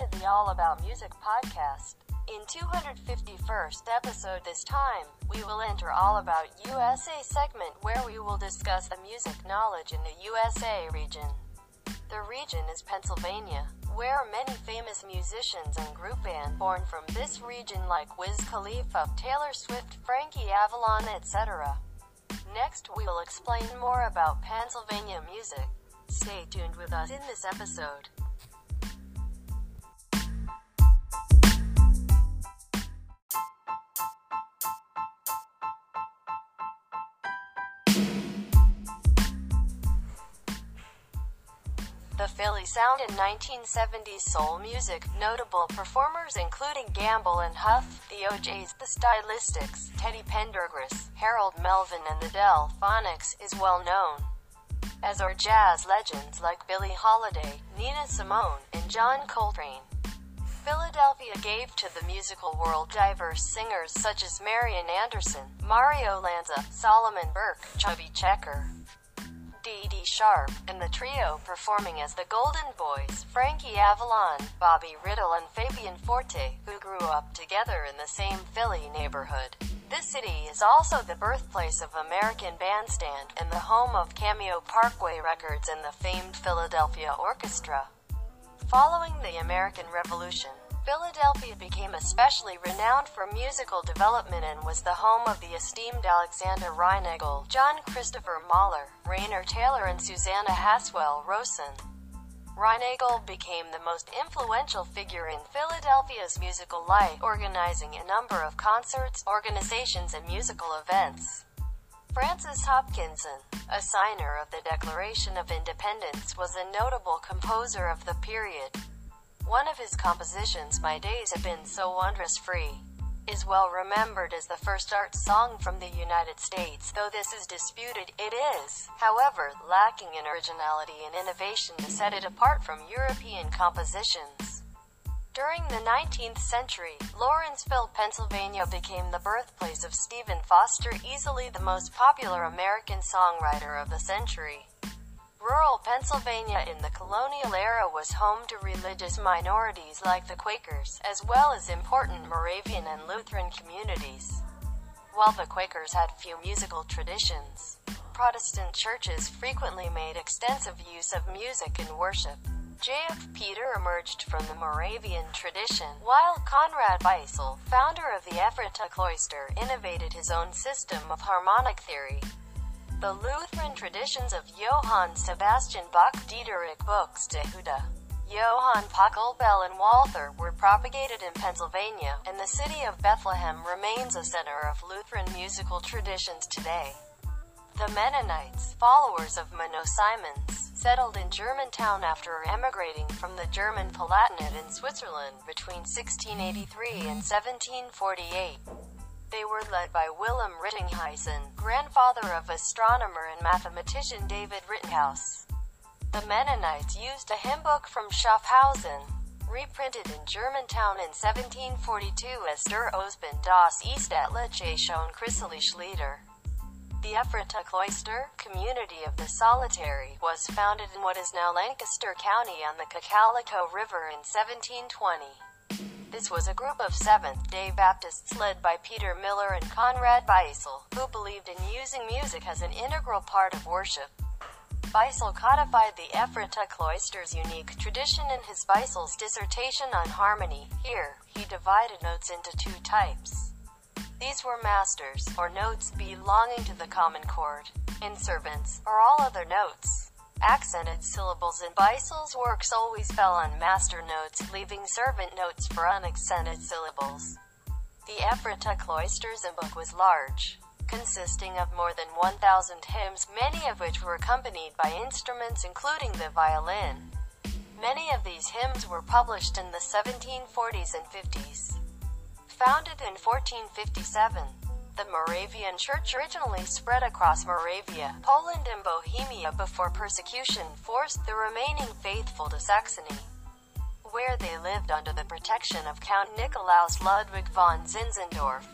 to the All About Music podcast. In 251st episode this time, we will enter All About USA segment where we will discuss the music knowledge in the USA region. The region is Pennsylvania, where many famous musicians and group band born from this region like Wiz Khalifa, Taylor Swift, Frankie Avalon, etc. Next we will explain more about Pennsylvania music. Stay tuned with us in this episode. The Philly sound in 1970s soul music, notable performers including Gamble and Huff, the O'Jays, the Stylistics, Teddy Pendergrass, Harold Melvin and the Delfonics is well known. As are jazz legends like Billie Holiday, Nina Simone, and John Coltrane. Philadelphia gave to the musical world diverse singers such as Marian Anderson, Mario Lanza, Solomon Burke, Chubby Checker, Dee Dee Sharp, and the trio performing as the Golden Boys, Frankie Avalon, Bobby Rydell and Fabian Forte, who grew up together in the same Philly neighborhood. This city is also the birthplace of American Bandstand and the home of Cameo Parkway Records and the famed Philadelphia Orchestra. Following the American Revolution, Philadelphia became especially renowned for musical development and was the home of the esteemed Alexander Reinagle, John Christopher Moller, Raynor Taylor and Susanna Haswell Rowson. Reinagle became the most influential figure in Philadelphia's musical life, organizing a number of concerts, organizations and musical events. Francis Hopkinson, a signer of the Declaration of Independence, was a notable composer of the period. One of his compositions, My Days Have Been So Wondrous Free, is well remembered as the first art song from the United States, though this is disputed, it is, however, lacking in originality and innovation to set it apart from European compositions. During the 19th century, Lawrenceville, Pennsylvania became the birthplace of Stephen Foster, easily the most popular American songwriter of the century. Rural Pennsylvania in the colonial era was home to religious minorities like the Quakers, as well as important Moravian and Lutheran communities. While the Quakers had few musical traditions, Protestant churches frequently made extensive use of music in worship. J.F. Peter emerged from the Moravian tradition, while Conrad Beissel, founder of the Ephrata cloister, innovated his own system of harmonic theory. The Lutheran traditions of Johann Sebastian Bach, Dieterich Buxtehude, Johann Pachelbel and Walther were propagated in Pennsylvania, and the city of Bethlehem remains a center of Lutheran musical traditions today. The Mennonites, followers of Menno Simons, settled in Germantown after emigrating from the German Palatinate in Switzerland between 1683 and 1748. They were led by Willem Rittinghuisen, grandfather of astronomer and mathematician David Rittenhouse. The Mennonites used a hymn book from Schaffhausen, reprinted in Germantown in 1742 as Der Ausbund das Eastatliche schon christlich Lieder. The Ephrata Cloister, community of the Solitary, was founded in what is now Lancaster County on the Cocalico River in 1720. This was a group of Seventh-day Baptists led by Peter Miller and Conrad Beissel, who believed in using music as an integral part of worship. Beissel codified the Ephrata cloister's unique tradition in his Beissel's dissertation on harmony. Here, he divided notes into two types. These were masters, or notes belonging to the common chord, and servants, or all other notes. Accented syllables in Beissel's works always fell on master notes, leaving servant notes for unaccented syllables. The Ephrata cloister's book was large, consisting of more than 1,000 hymns, many of which were accompanied by instruments including the violin. Many of these hymns were published in the 1740s and 50s. Founded in 1457, the Moravian Church originally spread across Moravia, Poland and Bohemia before persecution forced the remaining faithful to Saxony, where they lived under the protection of Count Nikolaus Ludwig von Zinzendorf.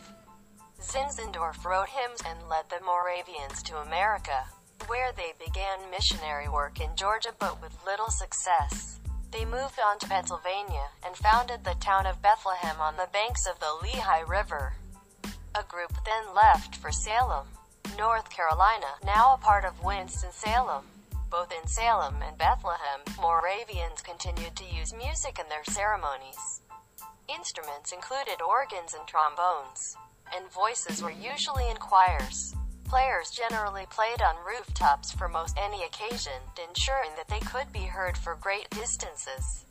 Zinzendorf wrote hymns and led the Moravians to America, where they began missionary work in Georgia but with little success. They moved on to Pennsylvania and founded the town of Bethlehem on the banks of the Lehigh River. A group then left for Salem, North Carolina, now a part of Winston-Salem. Both in Salem and Bethlehem, Moravians continued to use music in their ceremonies. Instruments included organs and trombones, and voices were usually in choirs. Players generally played on rooftops for most any occasion, ensuring that they could be heard for great distances.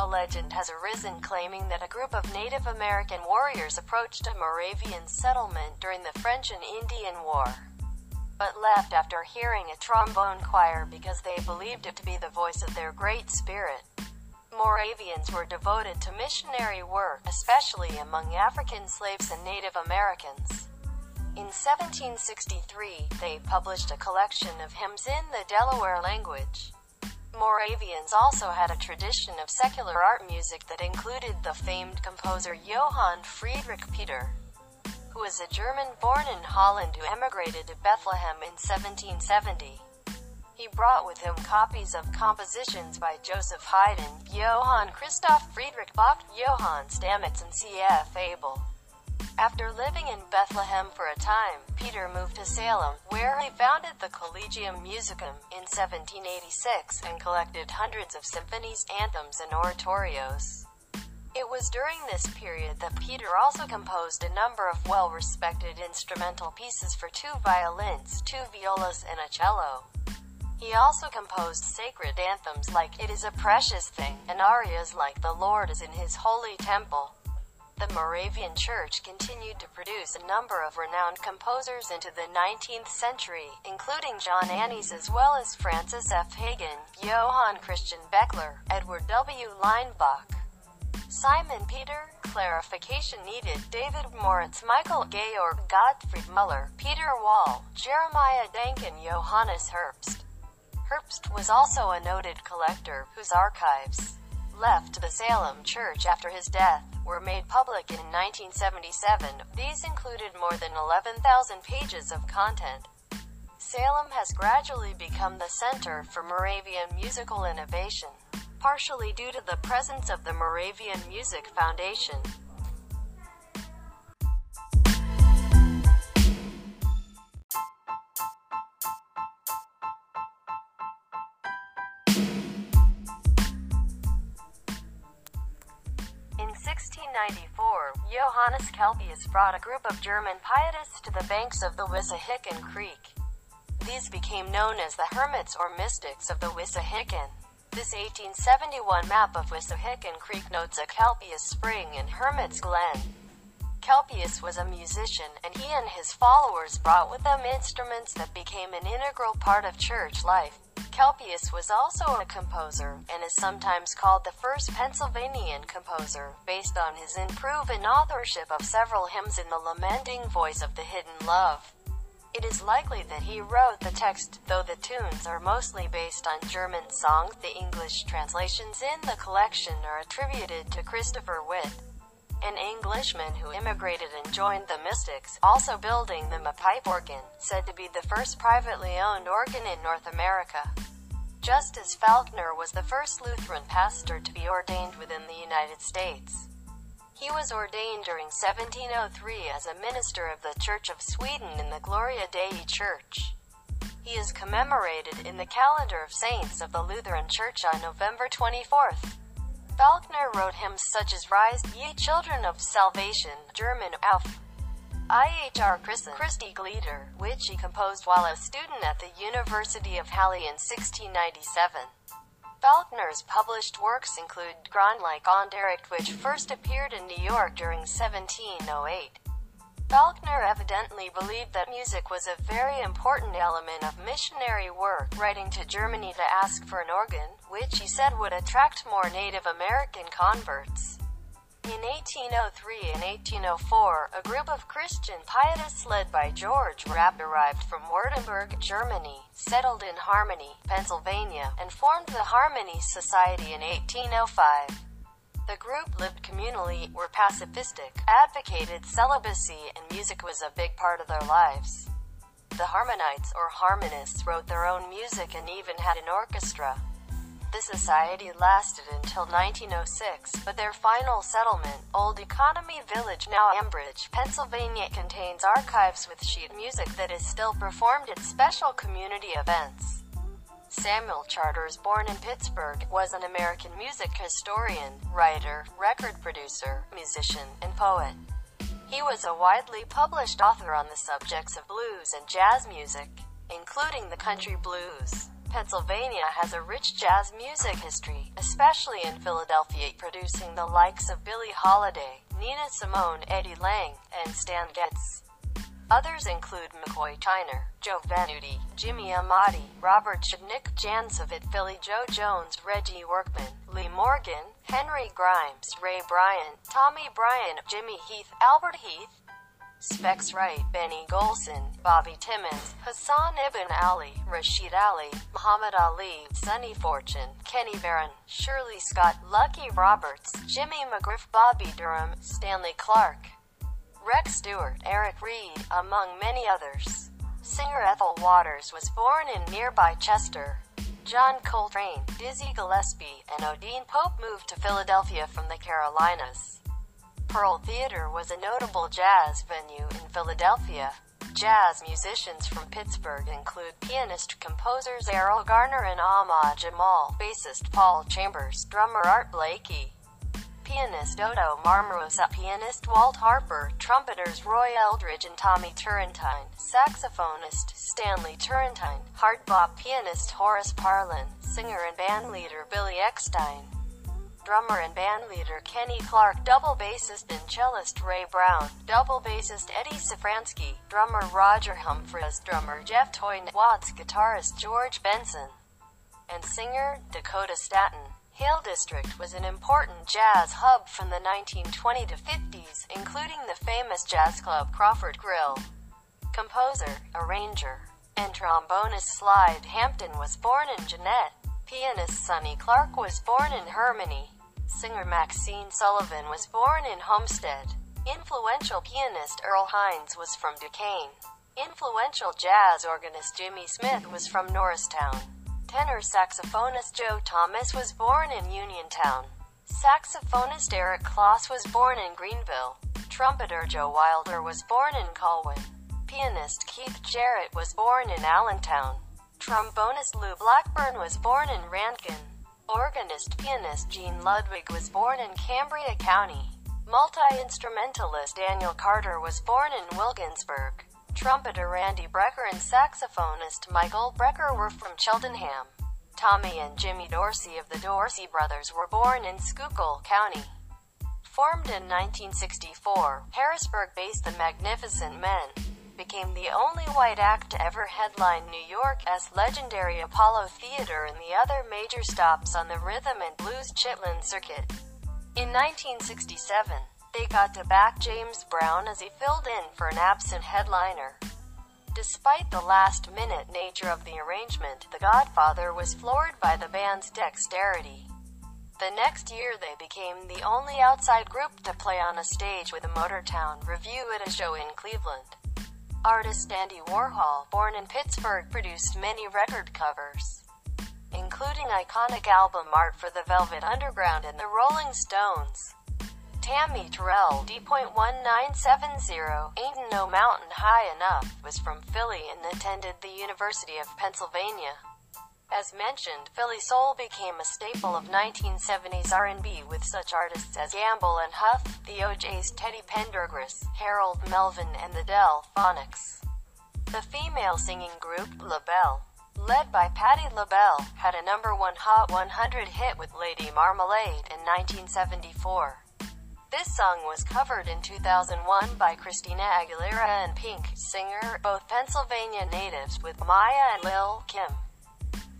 A legend has arisen claiming that a group of Native American warriors approached a Moravian settlement during the French and Indian War, but left after hearing a trombone choir because they believed it to be the voice of their Great Spirit. Moravians were devoted to missionary work, especially among African slaves and Native Americans. In 1763, they published a collection of hymns in the Delaware language. Moravians also had a tradition of secular art music that included the famed composer Johann Friedrich Peter, who was a German born in Holland who emigrated to Bethlehem in 1770. He brought with him copies of compositions by Joseph Haydn, Johann Christoph Friedrich Bach, Johann Stamitz and C.F. Abel. After living in Bethlehem for a time, Peter moved to Salem, where he founded the Collegium Musicum in 1786 and collected hundreds of symphonies, anthems, and oratorios. It was during this period that Peter also composed a number of well-respected instrumental pieces for two violins, two violas, and a cello. He also composed sacred anthems like It is a Precious Thing, and arias like The Lord is in His Holy Temple. The Moravian Church continued to produce a number of renowned composers into the 19th century, including John Annis as well as Francis F. Hagen, Johann Christian Bechler, Edward W. Leinbach, Simon Peter, clarification needed, David Moritz, Michael Georg, Gottfried Muller, Peter Wolle, Jeremiah Danken, Johannes Herbst. Herbst was also a noted collector, whose archives, left the Salem Church after his death, were made public in 1977. These included more than 11,000 pages of content. Salem has gradually become the center for Moravian musical innovation, partially due to the presence of the Moravian Music Foundation. Johannes brought a group of German pietists to the banks of the Wissahickon Creek. These became known as the Hermits or Mystics of the Wissahickon. This 1871 map of Wissahickon Creek notes a Kelpius Spring and Hermit's Glen. Kelpius was a musician, and he and his followers brought with them instruments that became an integral part of church life. Kelpius was also a composer, and is sometimes called the first Pennsylvanian composer, based on his unproven authorship of several hymns in the lamenting voice of the hidden love. It is likely that he wrote the text, though the tunes are mostly based on German songs. The English translations in the collection are attributed to Christopher Witt, an Englishman who immigrated and joined the Mystics, also building them a pipe organ, said to be the first privately owned organ in North America. Justus Falckner was the first Lutheran pastor to be ordained within the United States. He was ordained during 1703 as a minister of the Church of Sweden in the Gloria Dei Church. He is commemorated in the calendar of saints of the Lutheran Church on November 24th. Falckner wrote hymns such as Rise, Ye Children of Salvation, German, Auf, IHR Christen, Christi Glieder, which he composed while a student at the University of Halle in 1697. Falckner's published works include Grondlicher Unterricht which first appeared in New York during 1708. Falckner evidently believed that music was a very important element of missionary work, writing to Germany to ask for an organ, which he said would attract more Native American converts. In 1803 and 1804, a group of Christian pietists led by George Rapp arrived from Württemberg, Germany, settled in Harmony, Pennsylvania, and formed the Harmony Society in 1805. The group lived communally, were pacifistic, advocated celibacy, and music was a big part of their lives. The Harmonites, or harmonists, wrote their own music and even had an orchestra. The society lasted until 1906, but their final settlement, Old Economy Village now Ambridge, Pennsylvania contains archives with sheet music that is still performed at special community events. Samuel Charters, born in Pittsburgh, was an American music historian, writer, record producer, musician, and poet. He was a widely published author on the subjects of blues and jazz music, including the country blues. Pennsylvania has a rich jazz music history, especially in Philadelphia, producing the likes of Billie Holiday, Nina Simone, Eddie Lang, and Stan Getz. Others include McCoy Tyner, Joe Venuti, Jimmy Amadie, Robert Chudnik, Jan Savitt, Philly Joe Jones, Reggie Workman, Lee Morgan, Henry Grimes, Ray Bryant, Tommy Bryant, Jimmy Heath, Albert Heath, Specs Wright, Benny Golson, Bobby Timmons, Hassan Ibn Ali, Rashid Ali, Muhammad Ali, Sonny Fortune, Kenny Barron, Shirley Scott, Lucky Roberts, Jimmy McGriff, Bobby Durham, Stanley Clarke, Rex Stewart, Eric Reed, among many others. Singer Ethel Waters was born in nearby Chester. John Coltrane, Dizzy Gillespie, and Odean Pope moved to Philadelphia from the Carolinas. Pearl Theater was a notable jazz venue in Philadelphia. Jazz musicians from Pittsburgh include pianist-composers Erroll Garner and Ahmad Jamal, bassist Paul Chambers, drummer Art Blakey, pianist Dodo Marmarosa, pianist Walt Harper, trumpeters Roy Eldridge and Tommy Turrentine, saxophonist Stanley Turrentine, hard bop pianist Horace Parlan, singer and bandleader Billy Eckstine, drummer and bandleader Kenny Clarke, double bassist and cellist Ray Brown, double bassist Eddie Safranski, drummer Roger Humphries, drummer Jeff Tain, Watts guitarist George Benson, and singer Dakota Staton. Hill District was an important jazz hub from the 1920 to 50s, including the famous jazz club Crawford Grill. Composer, arranger, and trombonist Slide Hampton was born in Jeannette. Pianist Sonny Clark was born in Herminie. Singer Maxine Sullivan was born in Homestead. Influential pianist Earl Hines was from Duquesne. Influential jazz organist Jimmy Smith was from Norristown. Tenor saxophonist Joe Thomas was born in Uniontown. Saxophonist Eric Kloss was born in Greenville. Trumpeter Joe Wilder was born in Colwyn. Pianist Keith Jarrett was born in Allentown. Trombonist Lou Blackburn was born in Rankin. Organist pianist Gene Ludwig was born in Cambria County. Multi-instrumentalist Daniel Carter was born in Wilkinsburg. Trumpeter Randy Brecker and saxophonist Michael Brecker were from Cheltenham. Tommy and Jimmy Dorsey of the Dorsey Brothers were born in Schuylkill County. Formed in 1964, Harrisburg-based The Magnificent Men became the only white act to ever headline New York's legendary Apollo Theater and the other major stops on the rhythm and blues Chitlin circuit. In 1967, they got to back James Brown as he filled in for an absent headliner. Despite the last-minute nature of the arrangement, The Godfather was floored by the band's dexterity. The next year they became the only outside group to play on a stage with a Motortown revue at a show in Cleveland. Artist Andy Warhol, born in Pittsburgh, produced many record covers, including iconic album art for the Velvet Underground and the Rolling Stones. Tammy Terrell, D.1970, Ain't No Mountain High Enough, was from Philly and attended the University of Pennsylvania. As mentioned, Philly soul became a staple of 1970s R&B with such artists as Gamble and Huff, the O'Jays Teddy Pendergrass, Harold Melvin and the Delfonics. The female singing group, LaBelle, led by Patti LaBelle, had a number one Hot 100 hit with Lady Marmalade in 1974. This song was covered in 2001 by Christina Aguilera and Pink, singer, both Pennsylvania natives with Mya and Lil Kim.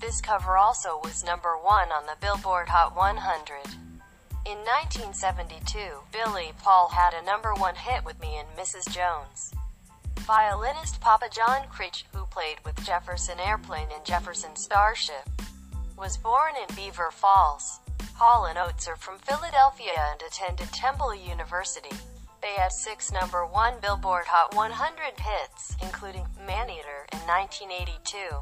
This cover also was number one on the Billboard Hot 100. In 1972, Billy Paul had a number one hit with Me and Mrs. Jones. Violinist Papa John Creech, who played with Jefferson Airplane and Jefferson Starship, was born in Beaver Falls. Hall and Oates are from Philadelphia and attended Temple University. They had six number one Billboard Hot 100 hits, including Maneater in 1982.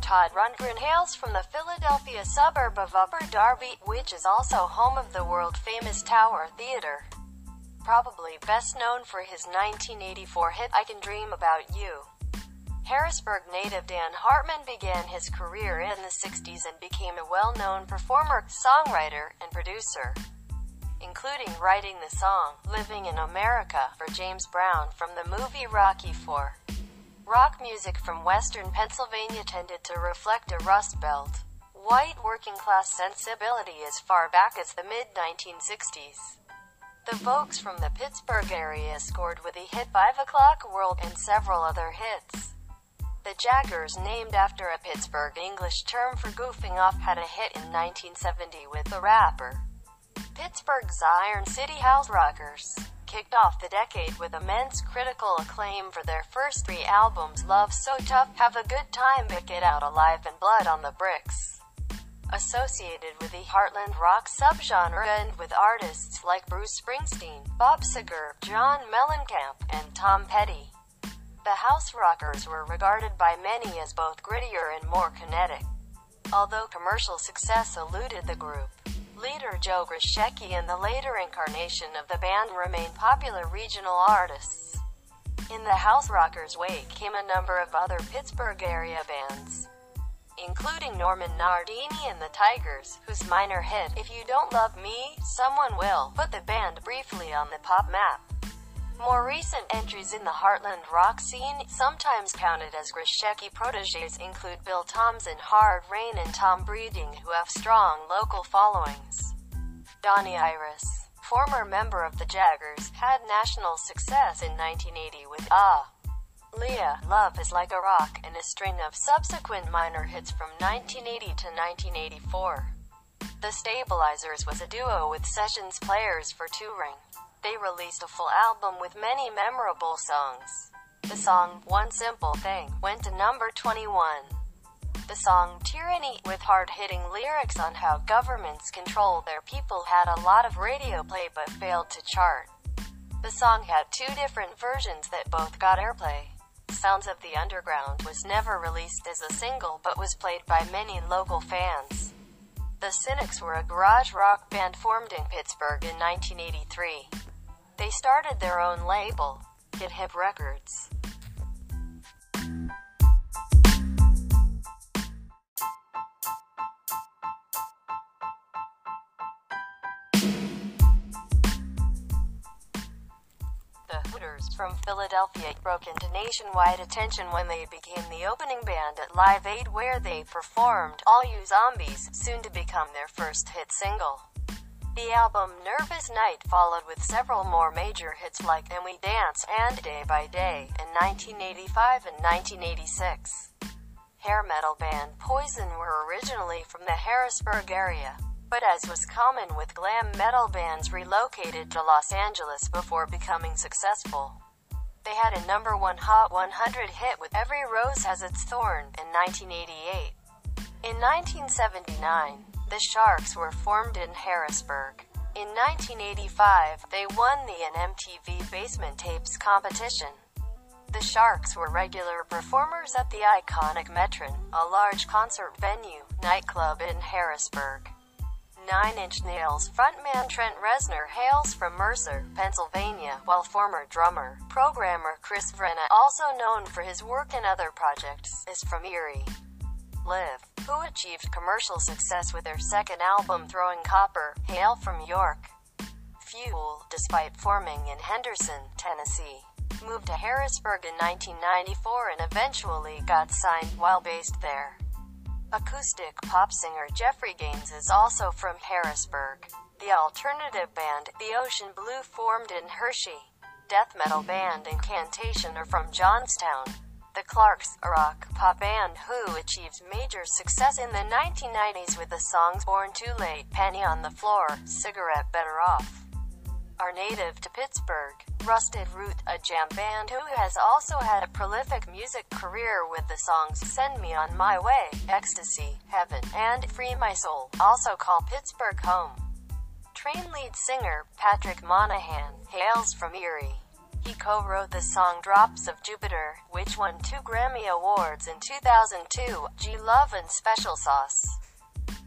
Todd Rundgren hails from the Philadelphia suburb of Upper Darby, which is also home of the world-famous Tower Theater. Probably best known for his 1984 hit I Can Dream About You. Harrisburg native Dan Hartman began his career in the 60s and became a well-known performer, songwriter, and producer including writing the song, Living in America, for James Brown from the movie Rocky IV. Rock music from western Pennsylvania tended to reflect a Rust Belt, white working-class sensibility as far back as the mid-1960s. The folks from the Pittsburgh area scored with the hit 5 O'Clock World and several other hits. The Jaggerz, named after a Pittsburgh English term for goofing off, had a hit in 1970 with the rapper. Pittsburgh's Iron City House Rockers kicked off the decade with immense critical acclaim for their first three albums Love So Tough, Have a Good Time but Get Out Alive and Blood on the Bricks. Associated with the Heartland rock subgenre and with artists like Bruce Springsteen, Bob Seger, John Mellencamp, and Tom Petty. The House Rockers were regarded by many as both grittier and more kinetic. Although commercial success eluded the group, Leader Joe Grushecky and the later incarnation of the band remain popular regional artists. In the House Rockers' wake came a number of other Pittsburgh area bands, including Norman Nardini and the Tigers, whose minor hit, If You Don't Love Me, Someone Will, put the band briefly on the pop map. More recent entries in the Heartland rock scene, sometimes counted as Grushecky proteges, include Bill Thompson, Hard Rain and Tom Breeding, who have strong local followings. Donnie Iris, former member of the Jaggerz, had national success in 1980 with Ah! Leah, Love is Like a Rock, and a string of subsequent minor hits from 1980 to 1984. The Stabilizers was a duo with sessions players for touring they released a full album with many memorable songs. The song, One Simple Thing, went to number 21. The song, Tyranny, with hard-hitting lyrics on how governments control their people had a lot of radio play but failed to chart. The song had two different versions that both got airplay. Sounds of the Underground was never released as a single but was played by many local fans. The Cynics were a garage rock band formed in Pittsburgh in 1983. They started their own label, Get Hip Records. The Hooters from Philadelphia broke into nationwide attention when they became the opening band at Live Aid where they performed All You Zombies, soon to become their first hit single. The album Nervous Night followed with several more major hits like And We Dance and Day by Day in 1985 and 1986. Hair metal band Poison were originally from the Harrisburg area, but as was common with glam metal bands relocated to Los Angeles before becoming successful. They had a number one Hot 100 hit with Every Rose Has Its Thorn in 1988. In 1979, the Sharks were formed in Harrisburg. In 1985, they won the MTV Basement Tapes competition. The Sharks were regular performers at the iconic Metron, a large concert venue, nightclub in Harrisburg. Nine Inch Nails frontman Trent Reznor hails from Mercer, Pennsylvania, while former drummer, programmer Chris Vrenna, also known for his work in other projects, is from Erie. Live, who achieved commercial success with their second album Throwing Copper, hail from York. Fuel, despite forming in Henderson, Tennessee, moved to Harrisburg in 1994 and eventually got signed while based there. Acoustic pop singer Jeffrey Gaines is also from Harrisburg. The alternative band, The Ocean Blue formed in Hershey. Death metal band Incantation are from Johnstown. The Clarks, a rock pop band who achieved major success in the 1990s with the songs Born Too Late, Penny on the Floor, Cigarette Better Off. Are native to Pittsburgh. Rusted Root, a jam band who has also had a prolific music career with the songs Send Me On My Way, Ecstasy, Heaven, and Free My Soul, also call Pittsburgh home. Train lead singer, Patrick Monahan, hails from Erie. He co-wrote the song Drops of Jupiter, which won two Grammy Awards in 2002, G Love and Special Sauce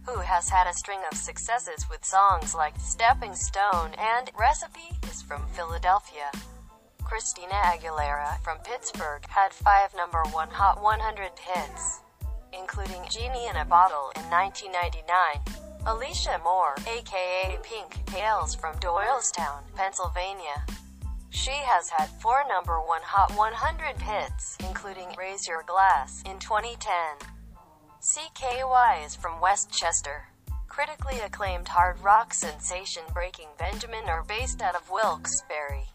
who has had a string of successes with songs like Stepping Stone and Recipe, is from Philadelphia. Christina Aguilera, from Pittsburgh, had five number one Hot 100 hits, including Genie in a Bottle in 1999. Alicia Moore, aka Pink, hails from Doylestown, Pennsylvania. She has had four number one Hot 100 hits, including Raise Your Glass in 2010. CKY is from Westchester. Critically acclaimed hard rock sensation Breaking Benjamin are based out of Wilkes-Barre.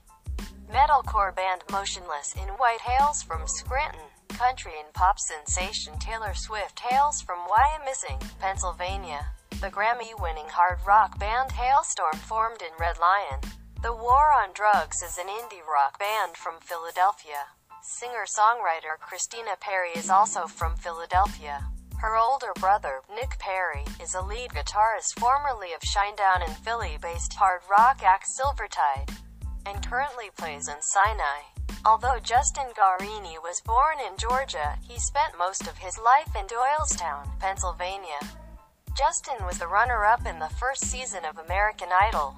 Metalcore band Motionless in White hails from Scranton. Country and pop sensation Taylor Swift hails from Wyomissing, Pennsylvania. The Grammy-winning hard rock band Halestorm formed in Red Lion. The War on Drugs is an indie rock band from Philadelphia. Singer-songwriter Christina Perri is also from Philadelphia. Her older brother, Nick Perri, is a lead guitarist formerly of Shinedown and Philly-based hard rock act Silvertide, and currently plays in Sinai. Although Justin Guarini was born in Georgia, he spent most of his life in Doylestown, Pennsylvania. Justin was the runner-up in the first season of American Idol,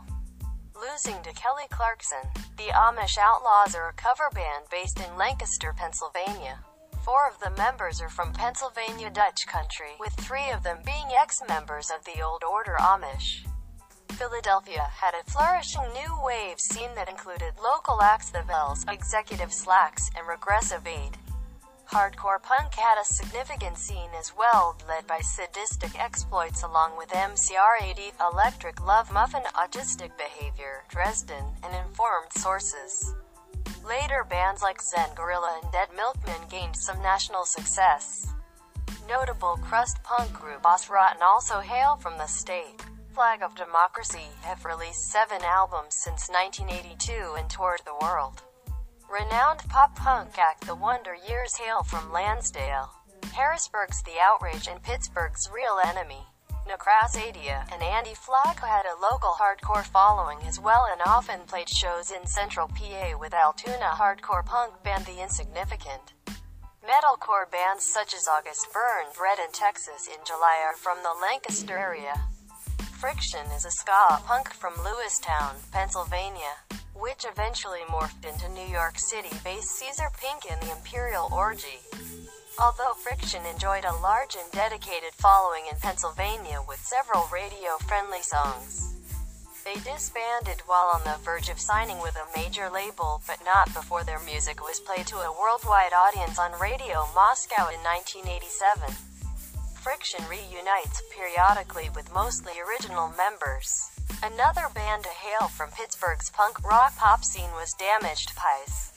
losing to Kelly Clarkson. The Amish Outlaws are a cover band based in Lancaster, Pennsylvania. Four of the members are from Pennsylvania Dutch country, with three of them being ex-members of the Old Order Amish. Philadelphia had a flourishing new wave scene that included local acts The Vells, Executive Slacks, and Regressive Aid. Hardcore punk had a significant scene as well, led by sadistic exploits along with MCR80, Electric Love Muffin, Autistic Behavior, Dresden, and Informed Sources. Later bands like Zen Guerrilla and Dead Milkmen gained some national success. Notable crust punk group Rotten also hail from the state. Flag of Democracy have released seven albums since 1982 and toured the world. Renowned pop-punk act The Wonder Years hail from Lansdale. Harrisburg's The Outrage and Pittsburgh's Real Enemy. Necrasadia, and Andy Flacco had a local hardcore following as well and often played shows in central PA with Altoona hardcore punk band The Insignificant. Metalcore bands such as August Burns Red and Texas in July are from the Lancaster area. Friction is a ska punk from Lewistown, Pennsylvania, which eventually morphed into New York City-based Caesar Pink and the Imperial Orgy. Although Friction enjoyed a large and dedicated following in Pennsylvania with several radio-friendly songs, they disbanded while on the verge of signing with a major label, but not before their music was played to a worldwide audience on Radio Moscow in 1987. Friction reunites periodically with mostly original members. Another band to hail from Pittsburgh's punk rock pop scene was Damaged Pies.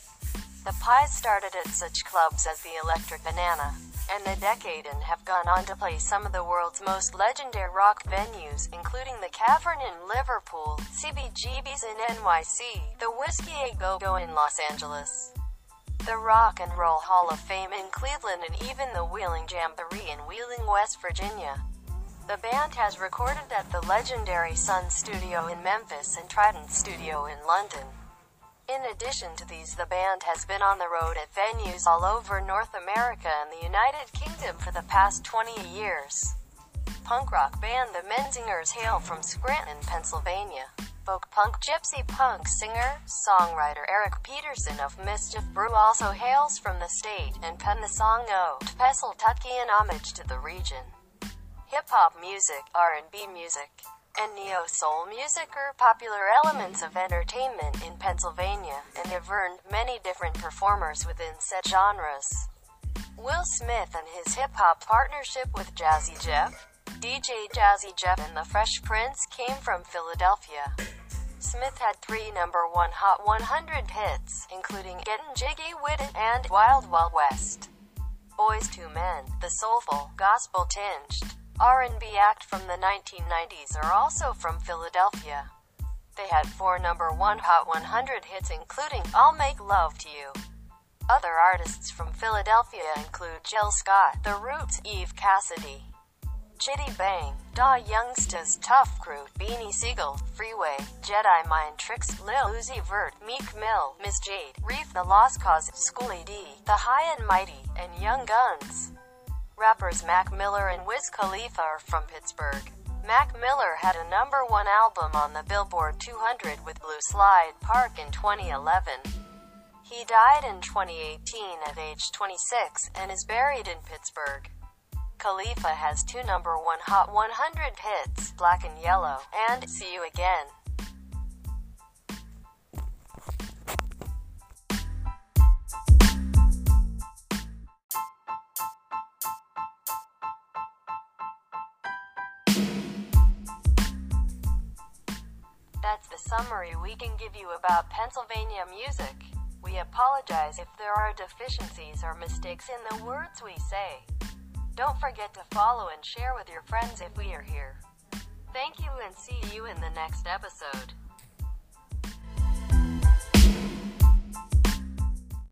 The Pies started at such clubs as the Electric Banana and the Decade and have gone on to play some of the world's most legendary rock venues, including the Cavern in Liverpool, CBGB's in NYC, the Whisky A Go Go in Los Angeles, the Rock and Roll Hall of Fame in Cleveland, and even the Wheeling Jamboree in Wheeling, West Virginia. The band has recorded at the legendary Sun Studio in Memphis and Trident Studio in London. In addition to these the band has been on the road at venues all over North America and the United Kingdom for the past 20 years. Punk rock band The Menzingers hail from Scranton, Pennsylvania. Folk punk gypsy punk singer, songwriter Erik Petersen of Mischief Brew also hails from the state and penned the song O Pestle Tutki in homage to the region. Hip-hop music, R&B music, and neo-soul music are popular elements of entertainment in Pennsylvania, and have earned many different performers within said genres. Will Smith and his hip-hop partnership with Jazzy Jeff, DJ Jazzy Jeff and the Fresh Prince came from Philadelphia. Smith had three number one Hot 100 hits, including Gettin' Jiggy With It and Wild Wild West. Boyz II Men, the soulful, gospel-tinged, R&B act from the 1990s are also from Philadelphia. They had four number one Hot 100 hits including I'll Make Love to You. Other artists from Philadelphia include Jill Scott, The Roots, Eve Cassidy, Chiddy Bang, Da Youngstas, Tough Crew, Beanie Sigel, Freeway, Jedi Mind Tricks, Lil Uzi Vert, Meek Mill, Miss Jade, Reef The Lost Cause, Schoolly D, The High and Mighty, and Young Guns. Rappers Mac Miller and Wiz Khalifa are from Pittsburgh. Mac Miller had a number one album on the Billboard 200 with Blue Slide Park in 2011. He died in 2018 at age 26 and is buried in Pittsburgh. Khalifa has two number one Hot 100 hits, Black and Yellow, and See You Again. Summary we can give you about Pennsylvania music. We apologize if there are deficiencies or mistakes in the words we say. Don't forget to follow and share with your friends if we are here. Thank you and see you in the next episode.